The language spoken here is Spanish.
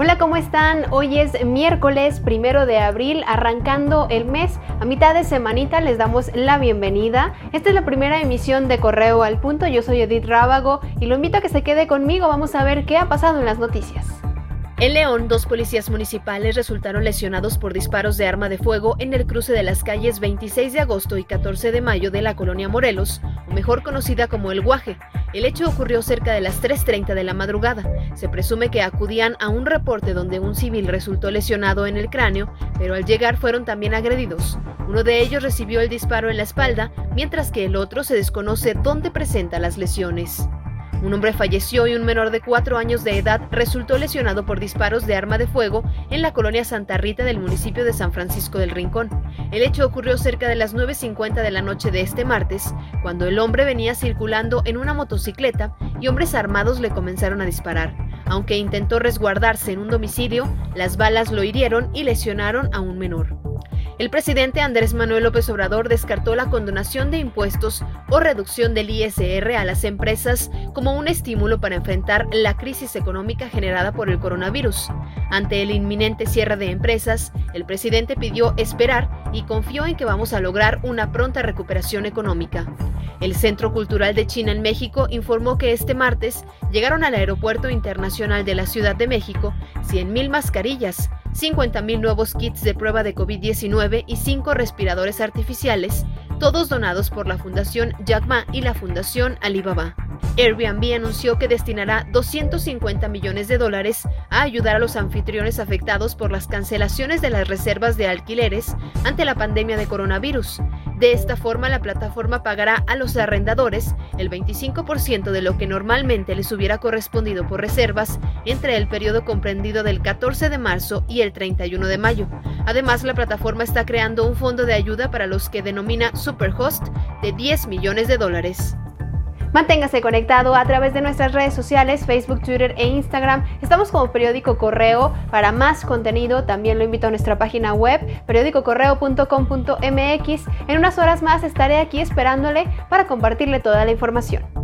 Hola, ¿cómo están? Hoy es miércoles primero de abril, arrancando el mes. A mitad de semanita les damos la bienvenida. Esta es la primera emisión de Correo al Punto. Yo soy Edith Rábago y lo invito a que se quede conmigo. Vamos a ver qué ha pasado en las noticias. En León, dos policías municipales resultaron lesionados por disparos de arma de fuego en el cruce de las calles 26 de agosto y 14 de mayo de la colonia Morelos, o mejor conocida como El Guaje. El hecho ocurrió cerca de las 3.30 de la madrugada. Se presume que acudían a un reporte donde un civil resultó lesionado en el cráneo, pero al llegar fueron también agredidos. Uno de ellos recibió el disparo en la espalda, mientras que el otro se desconoce dónde presenta las lesiones. Un hombre falleció y un menor de cuatro años de edad resultó lesionado por disparos de arma de fuego en la colonia Santa Rita del municipio de San Francisco del Rincón. El hecho ocurrió cerca de las 9.50 de la noche de este martes, cuando el hombre venía circulando en una motocicleta y hombres armados le comenzaron a disparar. Aunque intentó resguardarse en un domicilio, las balas lo hirieron y lesionaron a un menor. El presidente Andrés Manuel López Obrador descartó la condonación de impuestos o reducción del ISR a las empresas como un estímulo para enfrentar la crisis económica generada por el coronavirus. Ante el inminente cierre de empresas, el presidente pidió esperar y confió en que vamos a lograr una pronta recuperación económica. El Centro Cultural de China en México informó que este martes llegaron al Aeropuerto Internacional de la Ciudad de México 100.000 mascarillas, 50.000 nuevos kits de prueba de COVID-19 y 5 respiradores artificiales, todos donados por la Fundación Jack Ma y la Fundación Alibaba. Airbnb anunció que destinará 250 millones de dólares a ayudar a los anfitriones afectados por las cancelaciones de las reservas de alquileres ante la pandemia de coronavirus. De esta forma, la plataforma pagará a los arrendadores el 25% de lo que normalmente les hubiera correspondido por reservas entre el periodo comprendido del 14 de marzo y el 31 de mayo. Además, la plataforma está creando un fondo de ayuda para los que denomina Superhost de 10 millones de dólares. Manténgase conectado a través de nuestras redes sociales, Facebook, Twitter e Instagram. Estamos como Periódico Correo. Para más contenido, también lo invito a nuestra página web, periódicocorreo.com.mx. En unas horas más estaré aquí esperándole para compartirle toda la información.